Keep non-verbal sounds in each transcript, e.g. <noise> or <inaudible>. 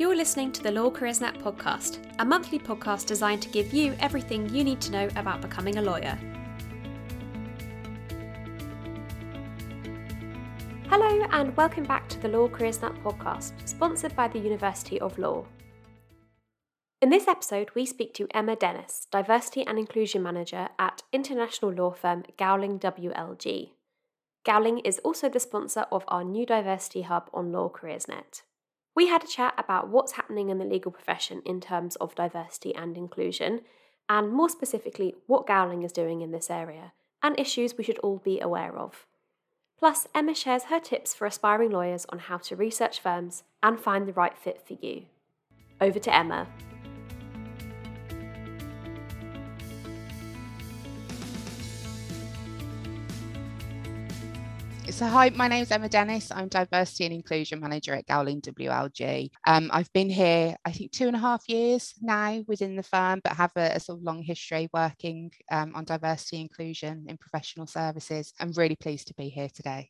You're listening to the LawCareers.Net podcast, a monthly podcast designed to give you everything you need to know about becoming a lawyer. Hello, and welcome back to the LawCareers.Net podcast, sponsored by the University of Law. In this episode, we speak to Emma Dennis, Diversity and Inclusion Manager at international law firm Gowling WLG. Gowling is also the sponsor of our new diversity hub on LawCareers.Net. We had a chat about what's happening in the legal profession in terms of diversity and inclusion, and more specifically, what Gowling is doing in this area, and issues we should all be aware of. Plus, Emma shares her tips for aspiring lawyers on how to research firms and find the right fit for you. Over to Emma. So, hi, my name is Emma Dennis. I'm Diversity and Inclusion Manager at Gowling WLG. Um, I've been here, I think, two and a half years now within the firm, but have a, a sort of long history working um, on diversity inclusion in professional services. I'm really pleased to be here today.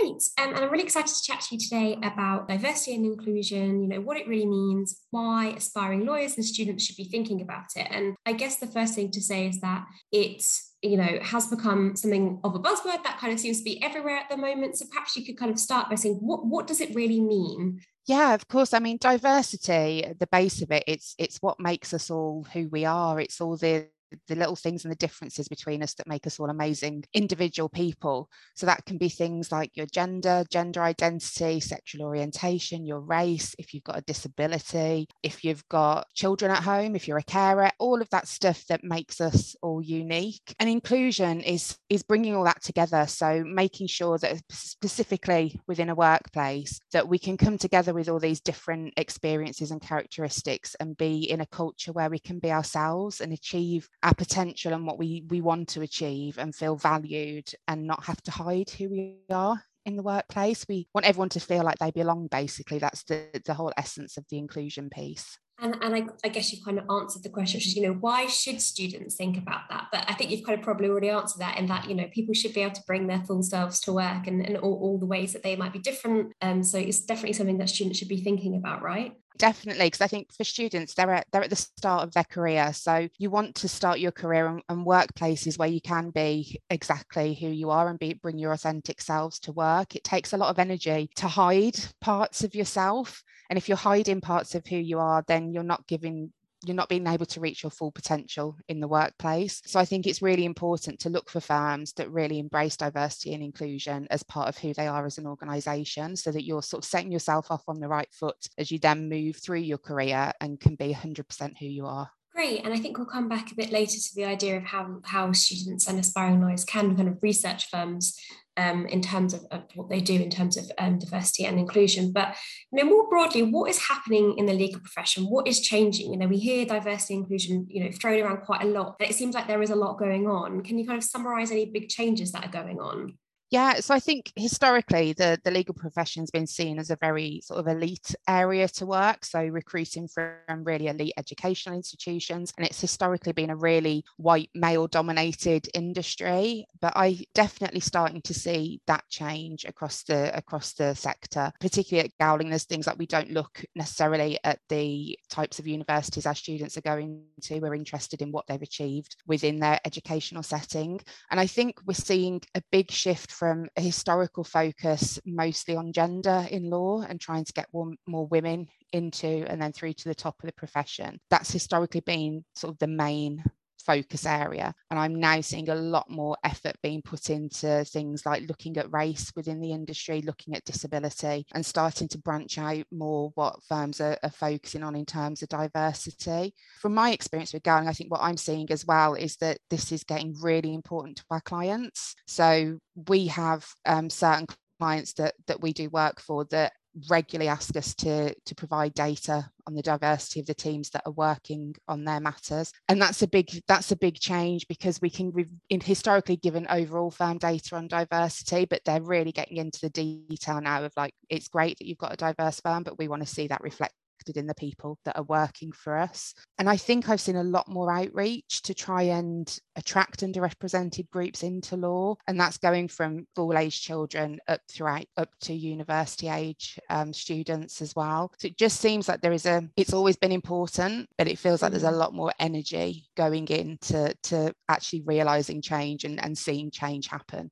Great. Um, and I'm really excited to chat to you today about diversity and inclusion, you know, what it really means, why aspiring lawyers and students should be thinking about it. And I guess the first thing to say is that it's you know has become something of a buzzword that kind of seems to be everywhere at the moment so perhaps you could kind of start by saying what what does it really mean yeah of course i mean diversity the base of it it's it's what makes us all who we are it's all the the little things and the differences between us that make us all amazing individual people. So that can be things like your gender, gender identity, sexual orientation, your race, if you've got a disability, if you've got children at home, if you're a carer, all of that stuff that makes us all unique. And inclusion is is bringing all that together. So making sure that specifically within a workplace that we can come together with all these different experiences and characteristics and be in a culture where we can be ourselves and achieve our potential and what we we want to achieve and feel valued and not have to hide who we are in the workplace we want everyone to feel like they belong basically that's the the whole essence of the inclusion piece and, and I, I, guess you've kind of answered the question, which is, you know, why should students think about that? But I think you've kind of probably already answered that in that, you know, people should be able to bring their full selves to work and, and all, all the ways that they might be different. Um, so it's definitely something that students should be thinking about, right? Definitely because i think for students they're at they're at the start of their career so you want to start your career and, and workplaces where you can be exactly who you are and be bring your authentic selves to work. It takes a lot of energy to hide parts of yourself and if you're hiding parts of who you are then you're not giving you're not being able to reach your full potential in the workplace. So I think it's really important to look for firms that really embrace diversity and inclusion as part of who they are as an organisation so that you're sort of setting yourself off on the right foot as you then move through your career and can be 100% who you are. Great, and I think we'll come back a bit later to the idea of how, how students and aspiring lawyers can kind of research firms um, in terms of, of, what they do in terms of um, diversity and inclusion. But you know, more broadly, what is happening in the legal profession? What is changing? You know, we hear diversity inclusion, you know, thrown around quite a lot, but it seems like there is a lot going on. Can you kind of summarize any big changes that are going on? Yeah, so I think historically the, the legal profession's been seen as a very sort of elite area to work. So recruiting from really elite educational institutions. And it's historically been a really white male dominated industry. But I definitely starting to see that change across the across the sector, particularly at Gowling. There's things like we don't look necessarily at the types of universities our students are going to. We're interested in what they've achieved within their educational setting. And I think we're seeing a big shift from a historical focus mostly on gender in law and trying to get more, more women into and then through to the top of the profession. That's historically been sort of the main focus area. And I'm now seeing a lot more effort being put into things like looking at race within the industry, looking at disability, and starting to branch out more what firms are, are focusing on in terms of diversity. From my experience with Gowling, I think what I'm seeing as well is that this is getting really important to our clients. So we have um, certain clients that that we do work for that regularly ask us to to provide data on the diversity of the teams that are working on their matters. And that's a big that's a big change because we can we've historically given overall firm data on diversity but they're really getting into the detail now of like it's great that you've got a diverse firm but we want to see that reflected reflected in the people that are working for us. And I think I've seen a lot more outreach to try and attract underrepresented groups into law. And that's going from school age children up throughout up to university age um, students as well. So it just seems like there is a, it's always been important, but it feels like there's a mm. lot more energy going into to actually realizing change and, and seeing change happen.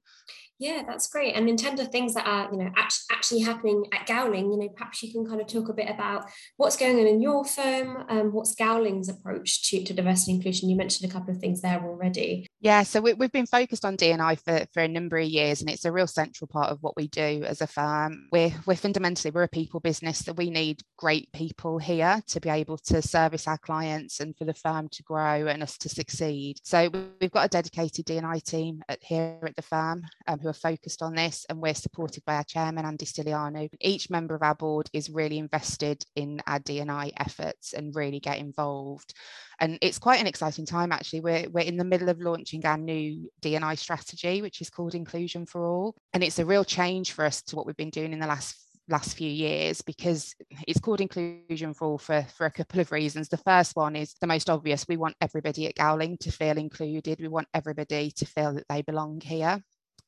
Yeah, that's great. And in terms of things that are, you know, actually happening at Gowling, you know, perhaps you can kind of talk a bit about what's going on in your firm, um, what's Gowling's approach to, to diversity inclusion. You mentioned a couple of things there already. Yeah, so we, have been focused on D&I for, for a number of years, and it's a real central part of what we do as a firm. We're, we're fundamentally, we're a people business, so we need great people here to be able to service our clients and for the firm to grow and us to succeed. So we've got a dedicated D&I team at, here at the firm um, who are focused on this, and we're supported by our chairman, Andy Stylianou. Each member of our board is really invested in our D&I efforts and really get involved. And it's quite an exciting time, actually. We're, we're in the middle of launching our new D&I strategy, which is called Inclusion for All. And it's a real change for us to what we've been doing in the last last few years because it's called inclusion for all for, for a couple of reasons. The first one is the most obvious. We want everybody at Gowling to feel included. We want everybody to feel that they belong here.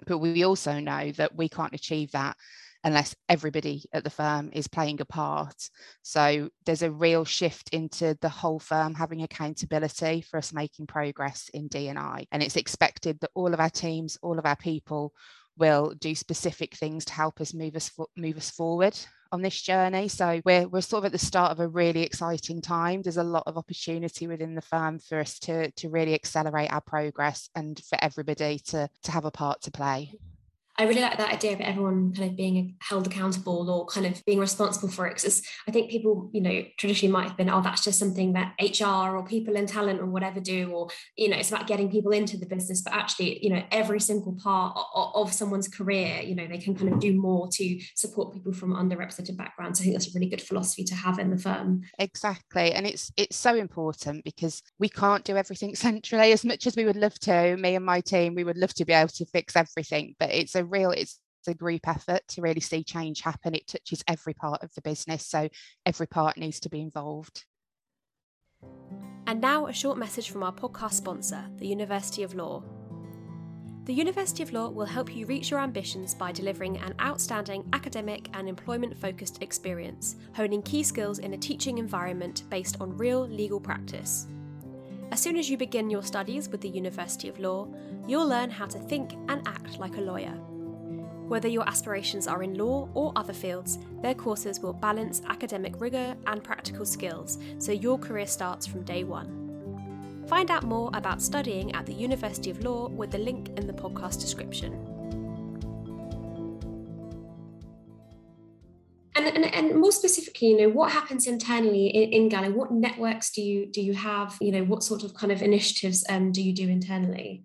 But we also know that we can't achieve that unless everybody at the firm is playing a part. So there's a real shift into the whole firm having accountability for us making progress in D&I. And it's expected that all of our teams, all of our people will do specific things to help us move us move us forward on this journey. So we're, we're sort of at the start of a really exciting time. There's a lot of opportunity within the firm for us to, to really accelerate our progress and for everybody to, to have a part to play. I really like that idea of everyone kind of being held accountable or kind of being responsible for it. Because I think people, you know, traditionally might have been, oh, that's just something that HR or people in talent or whatever do, or, you know, it's about getting people into the business. But actually, you know, every single part of, someone's career, you know, they can kind of do more to support people from underrepresented backgrounds. I think that's a really good philosophy to have in the firm. Exactly. And it's it's so important because we can't do everything <laughs> centrally as much as we would love to. Me and my team, we would love to be able to fix everything, but it's a real it's a group effort to really see change happen. It touches every part of the business, so every part needs to be involved. And now a short message from our podcast sponsor, the University of Law. The University of Law will help you reach your ambitions by delivering an outstanding academic and employment focused experience, honing key skills in a teaching environment based on real legal practice. As soon as you begin your studies with the University of Law, you'll learn how to think and act like a lawyer whether your aspirations are in law or other fields, their courses will balance academic rigour and practical skills so your career starts from day one. Find out more about studying at the University of Law with the link in the podcast description. And, and, and, more specifically, you know, what happens internally in, in Gowling? What networks do you do you have? You know, what sort of kind of initiatives um, do you do internally?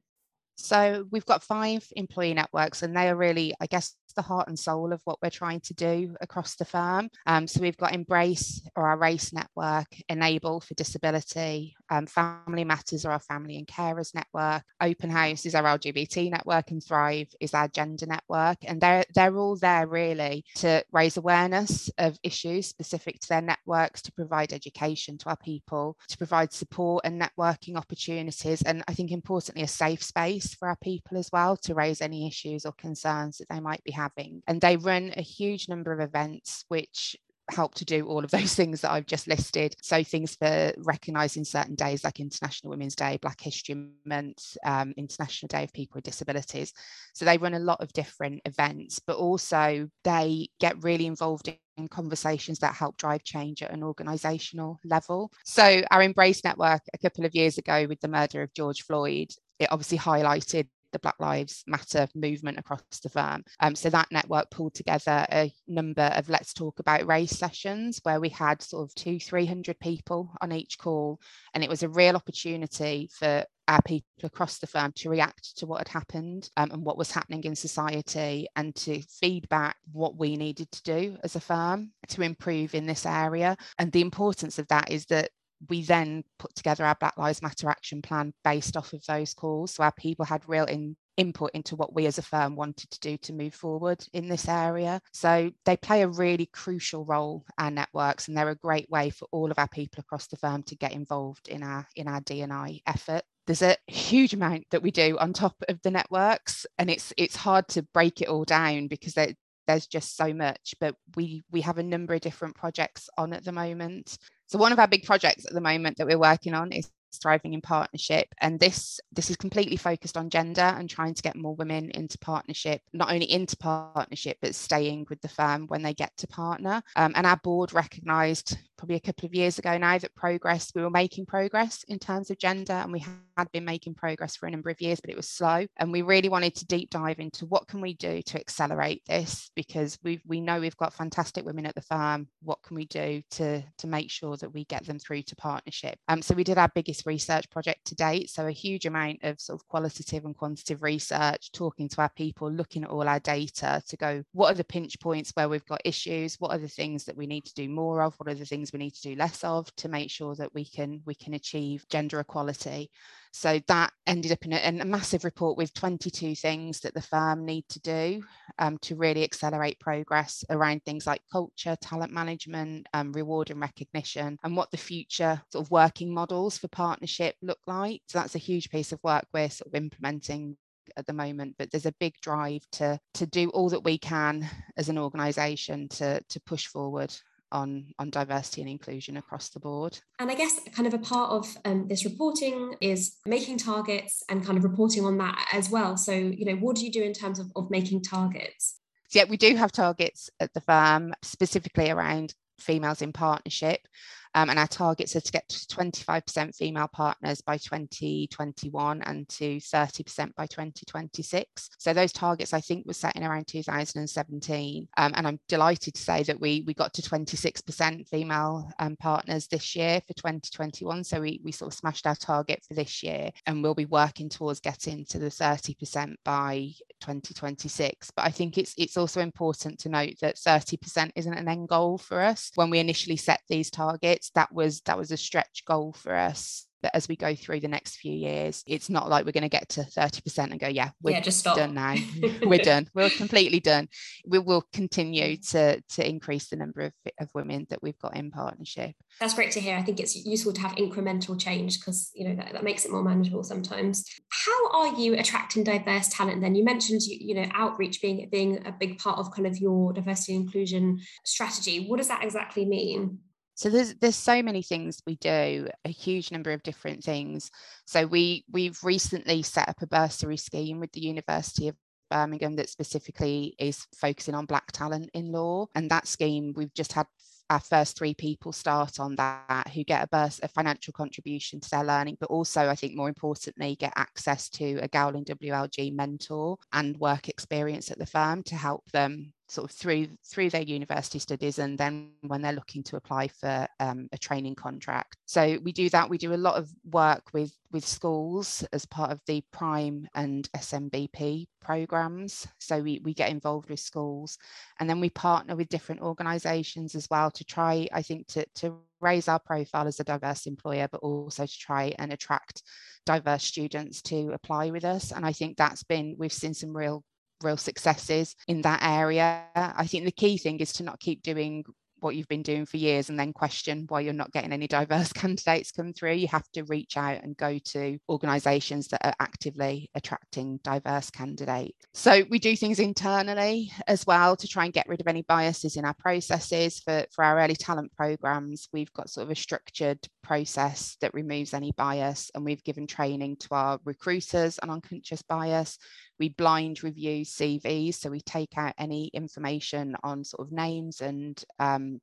So we've got five employee networks, and they are really, I guess, the heart and soul of what we're trying to do across the firm. Um, so we've got Embrace or our race network, Enable for disability, um, Family Matters or our family and carers network, Open House is our LGBT network, and Thrive is our gender network. And they're they're all there really to raise awareness of issues specific to their networks, to provide education to our people, to provide support and networking opportunities, and I think importantly a safe space for our people as well to raise any issues or concerns that they might be having having. And they run a huge number of events which help to do all of <laughs> those things that I've just listed. So things for recognising certain days like International Women's Day, Black History Month, um, International Day of People with Disabilities. So they run a lot of different events, but also they get really involved in conversations that help drive change at an organisational level. So our Embrace Network a couple of years ago with the murder of George Floyd, it obviously highlighted the Black Lives Matter movement across the firm. Um, so that network pulled together a number of Let's Talk About Race sessions where we had sort of two, 300 people on each call. And it was a real opportunity for our people across the firm to react to what had happened um, and what was happening in society and to feedback what we needed to do as a firm to improve in this area. And the importance of that is that we then put together our Black Lives Matter action plan based off of those calls. So our people had real in input into what we as a firm wanted to do to move forward in this area. So they play a really crucial role, our networks, and they're a great way for all of our people across the firm to get involved in our in our D&I effort there's a huge amount that we do on top of the networks and it's it's hard to break it all down because they, there's just so much but we we have a number of different projects on at the moment so one of our big projects at the moment that we're working on is thriving in partnership and this this is completely focused on gender and trying to get more women into partnership not only into partnership but staying with the firm when they get to partner. Um, and our board recognized probably a couple of years ago now that progress we were making progress in terms of gender and we had been making progress for a number of years but it was slow. And we really wanted to deep dive into what can we do to accelerate this because we we know we've got fantastic women at the firm. What can we do to to make sure that we get them through to partnership? Um, so we did our biggest research project to date so a huge amount of sort of qualitative and quantitative research talking to our people looking at all our data to go what are the pinch points where we've got issues? What are the things that we need to do more of? What are the things we need to do less of to make sure that we can we can achieve gender equality so that ended up in a, in a massive report with 22 things that the firm need to do um, to really accelerate progress around things like culture talent management um, reward and recognition and what the future sort of working models for partnership look like. So that's a huge piece of work we're sort of implementing at the moment but there's a big drive to to do all that we can as an organization to to push forward on, on diversity and inclusion across the board. And I guess kind of a part of um, this reporting is making targets and kind of reporting on that as well. So, you know, what do you do in terms of, of making targets? So, yeah, we do have targets at the firm specifically around females in partnership. Um, and our targets are to get to 25% female partners by 2021 and to 30% by 2026. So those targets I think were set in around 2017. Um, and I'm delighted to say that we we got to 26% female um, partners this year for 2021. So we, we sort of smashed our target for this year and we'll be working towards getting to the 30% by 2026. But I think it's it's also important to note that 30% isn't an end goal for us. When we initially set these targets, that was that was a stretch goal for us that as we go through the next few years, it's not like we're going to get to 30% and go, yeah, we're yeah, just stop. done now. <laughs> we're done. We're completely done. We will continue to, to increase the number of, of women that we've got in partnership. That's great to hear. I think it's useful to have incremental change because, you know, that, that makes it more manageable sometimes. How are you attracting diverse talent then? You mentioned, you, you know, outreach being, being a big part of kind of your diversity and inclusion strategy. What does that exactly mean? So there's there's so many things we do a huge number of different things. So we we've recently set up a bursary scheme with the university of birmingham that specifically is focusing on black talent in law. And that scheme we've just had our first three people start on that who get a burst a financial contribution to their learning but also i think more importantly get access to a gowling wlg mentor and work experience at the firm to help them sort of through through their university studies and then when they're looking to apply for um, a training contract. So we do that. We do a lot of work with with schools as part of the prime and smbp programs. So we, we get involved with schools and then we partner with different organizations as well to try i think to, to raise our profile as a diverse employer but also to try and attract diverse students to apply with us. And i think that's been we've seen some real real successes in that area. I think the key thing is to not keep doing what you've been doing for years and then question why you're not getting any diverse <laughs> candidates come through. You have to reach out and go to organisations that are actively attracting diverse candidates. So we do things internally as well to try and get rid of any biases in our processes. For, for our early talent programs, we've got sort of a structured process that removes any bias and we've given training to our recruiters on unconscious bias we blind review CVs, so we take out any information on sort of names and um,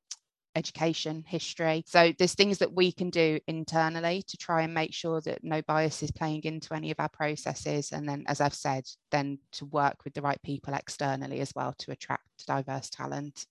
education history. So there's things that we can do internally to try and make sure that no bias is playing into any of our processes. And then, as I've said, then to work with the right people externally as well to attract diverse talent.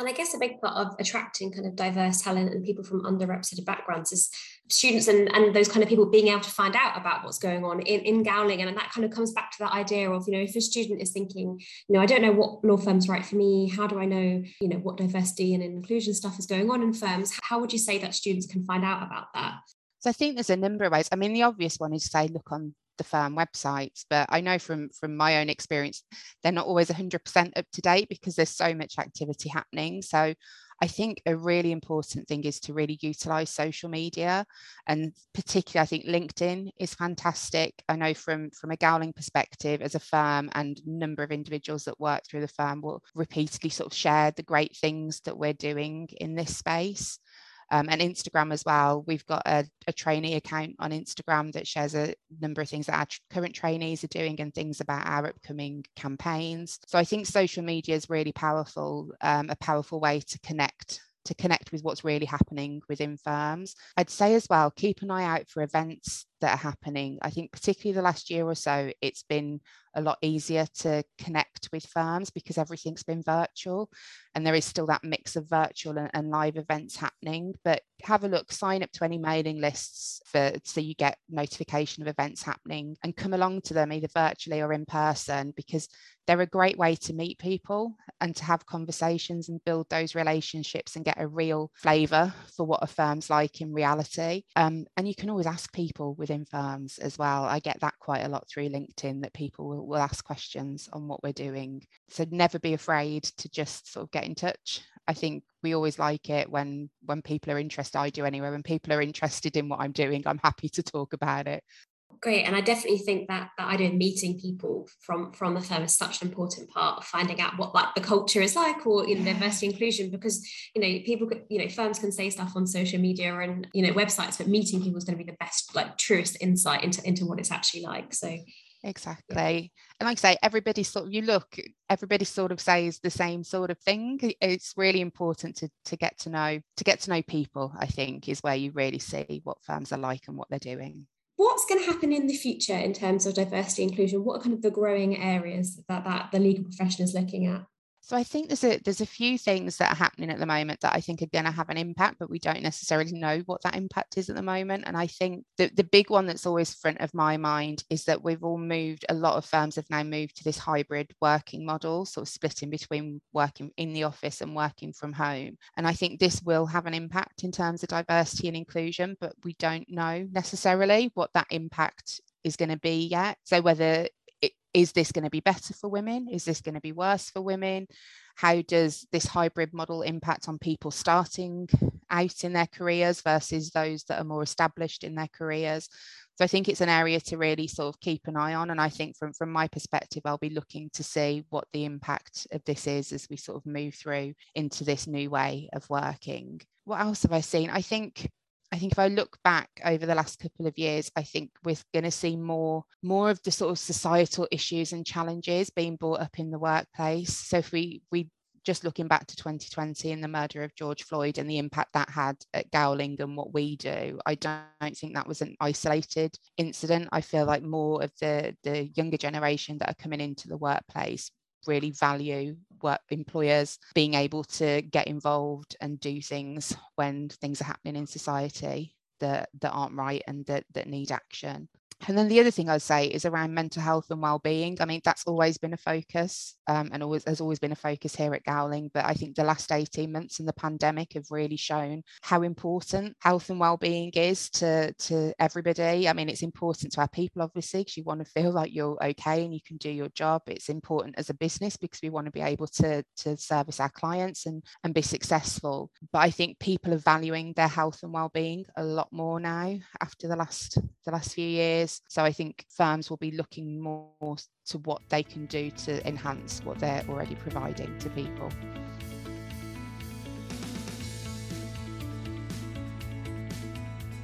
And I guess a big part of attracting kind of diverse talent and people from underrepresented backgrounds is students and, and those kind of people being able to find out about what's going on in, in Gowling. And that kind of comes back to that idea of, you know, if a student is thinking, you know, I don't know what law firm's right for me, how do I know, you know, what diversity and inclusion stuff is going on in firms? How would you say that students can find out about that? So I think there's a number of ways. I mean, the obvious one is say, look on the firm websites. But I know from from my own experience, they're not always 100% up to date because there's so much activity happening. So I think a really important thing is to really utilize social media and particularly I think LinkedIn is fantastic. I know from from a Gowling perspective as a firm and number of individuals that work through the firm will repeatedly sort of share the great things that we're doing in this space um, and Instagram as well. We've got a, a, trainee account on Instagram that shares a number of things that our current trainees are doing and things about our upcoming campaigns. So I think social media is really powerful, um, a powerful way to connect to connect with what's really happening within firms. I'd say as well, keep an eye out for events that are happening. I think particularly the last year or so, it's been a lot easier to connect with firms because everything's been virtual and there is still that mix of virtual and, and, live events happening but have a look sign up to any mailing lists for so you get notification of events happening and come along to them either virtually or in person because they're a great way to meet people and to have conversations and build those relationships and get a real flavor for what a firm's like in reality um, and you can always ask people within firms as well i get that quite a lot through linkedin that people will will ask questions on what we're doing. So never be afraid to just sort of get in touch. I think we always like it when when people are interested. I do anyway. When people are interested in what I'm doing, I'm happy to talk about it. Great, and I definitely think that that idea of meeting people from from the firm is such an important part of finding out what like the culture is like, or you know, yeah. diversity inclusion. Because you know, people, you know, firms can say stuff on social media and you know websites, but meeting people is going to be the best, like, truest insight into into what it's actually like. So Exactly. And like I say, everybody sort of you look, everybody sort of says the same sort of thing. It's really important to to get to know to get to know people, I think, is where you really see what firms are like and what they're doing. What's going to happen in the future in terms of diversity inclusion? What are kind of the growing areas that, that the legal profession is looking at? So I think there's a there's a few things that are happening at the moment that I think are going to have an impact, but we don't necessarily know what that impact is at the moment. And I think the, the big one that's always front of my mind is that we've all moved, a lot of firms have now moved to this hybrid working model, sort of splitting between working in the office and working from home. And I think this will have an impact in terms of diversity and inclusion, but we don't know necessarily what that impact is going to be yet. So whether is this going to be better for women? Is this going to be worse for women? How does this hybrid model impact on people starting out in their careers versus those that are more established in their careers? So I think it's an area to really sort of keep an eye on. And I think from, from my perspective, I'll be looking to see what the impact of this is as we sort of move through into this new way of working. What else have I seen? I think I think if I look back over the last couple of years, I think we're going to see more more of the sort of societal issues and challenges being brought up in the workplace. So if we we just looking back to 2020 and the murder of George Floyd and the impact that had at Gowling and what we do, I don't think that was an isolated incident. I feel like more of the the younger generation that are coming into the workplace really value work employers being able to get involved and do things when things are happening in society that that aren't right and that that need action and then the other thing I'd say is around mental health and well-being. I mean, that's always been a focus um, and always has always been a focus here at Gowling. But I think the last 18 months and the pandemic have really shown how important health and well-being is to, to everybody. I mean, it's important to our people, obviously, because you want to feel like you're okay and you can do your job. It's important as a business because we want to be able to, to service our clients and, and be successful. But I think people are valuing their health and well-being a lot more now after the last the last few years so I think firms will be looking more to what they can do to enhance what they're already providing to people.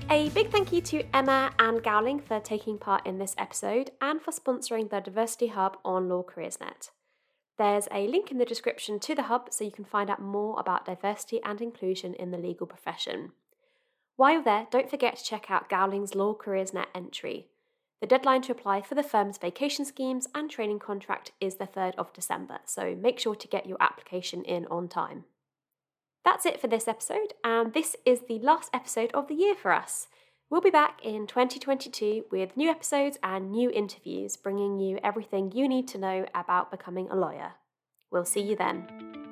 A big thank you to Emma and Gowling for taking part in this episode and for sponsoring the Diversity Hub on LawCareers.Net. There's a link in the description to the hub so you can find out more about diversity and inclusion in the legal profession. While you're there, don't forget to check out Gowling's LawCareers.Net entry. The deadline to apply for the firm's vacation schemes and training contract is the 3rd of December, so make sure to get your application in on time. That's it for this episode, and this is the last episode of the year for us. We'll be back in 2022 with new episodes and new interviews, bringing you everything you need to know about becoming a lawyer. We'll see you then.